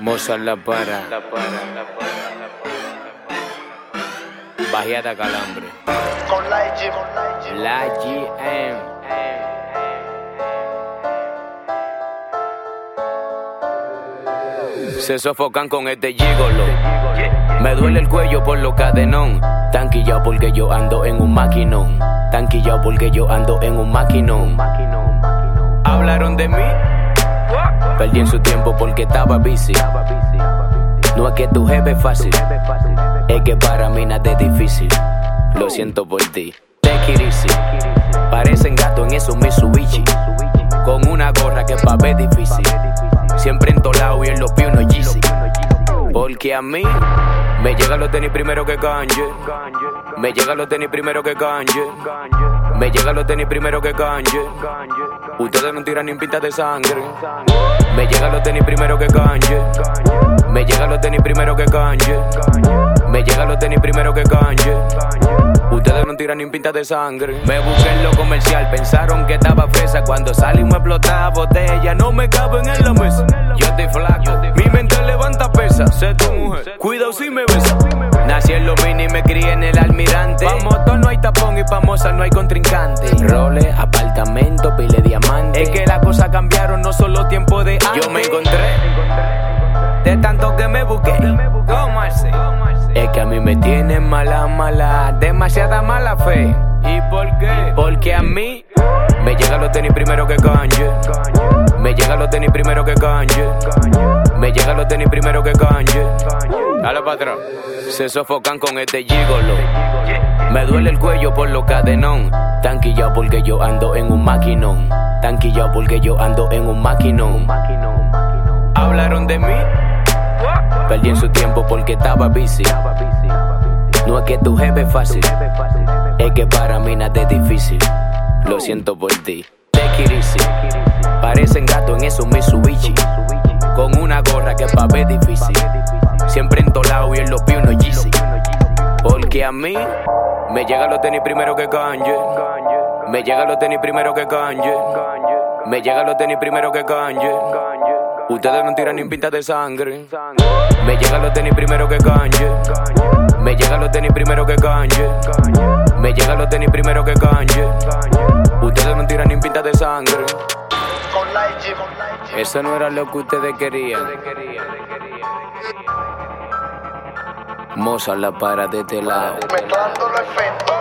Mozart la para. Bajeada calambre. Con la IG, con la IG. La GM. Se sofocan con este gigolo. Me duele el cuello por lo cadenón. Tanquillao porque yo ando en un maquinón. Tanquillao porque yo ando en un maquinón. Hablaron de mí. Perdí en su tiempo porque estaba busy. No es que tu jefe es fácil. Es que para mí nada es difícil. Lo siento por ti. Take it easy. Parecen gatos en esos Mitsubishi. Con una gorra que pa' ver difícil. Siempre entolado y en los pies unos Yeezy. Porque a mí me llegan los tenis primero que canje. Me llegan los tenis primero que canje. Me llegan los tenis primero que canje. Ustedes no tiran ni pintas de sangre. Me llegan los tenis primero que canje. Me llegan los tenis primero que canje. Me llegan los tenis primero que canje. Ustedes no tiran ni pintas de sangre. Me busqué en lo comercial, pensaron que estaba fresa. Cuando salimos explotaba botella, no me caben en la mesa. No hay tapón y pa' moza no hay contrincante. Roles, apartamento, pile diamante. Es que las cosas cambiaron, no solo tiempo de antes. Yo me encontré de tanto que me busqué. ¿Cómo así? Es que a mí me tienen mala, mala, demasiada mala fe. ¿Y por qué? Porque a mí me llegan los tenis primero que canje. Me llegan los tenis primero que canje. Me llegan los tenis primero que canje. Dale para atrás. Se sofocan con este gigolo. Me duele el cuello por lo cadenón. Tanquillao porque yo ando en un maquinón. Tanquillao porque yo ando en un maquinón. Hablaron de mí. Perdí en su tiempo porque estaba busy. No es que tu jefe es fácil. Es que para mí nada es difícil. Lo siento por ti. Parecen gatos en esos Mitsubishi. Con una gorra que pa' ver difícil. A mí me llegan los tenis primero que canje. Me llegan los tenis primero que canje. Me llegan los tenis primero que canje. Ustedes no tiran ni pintas de sangre. Me llegan los tenis primero que canje. Me llegan los tenis primero que canje. Me llegan los tenis primero que canje. Ustedes no tiran ni pintas de sangre. Eso no era lo que ustedes querían. Moza la para de lado. Mezclando los efectos.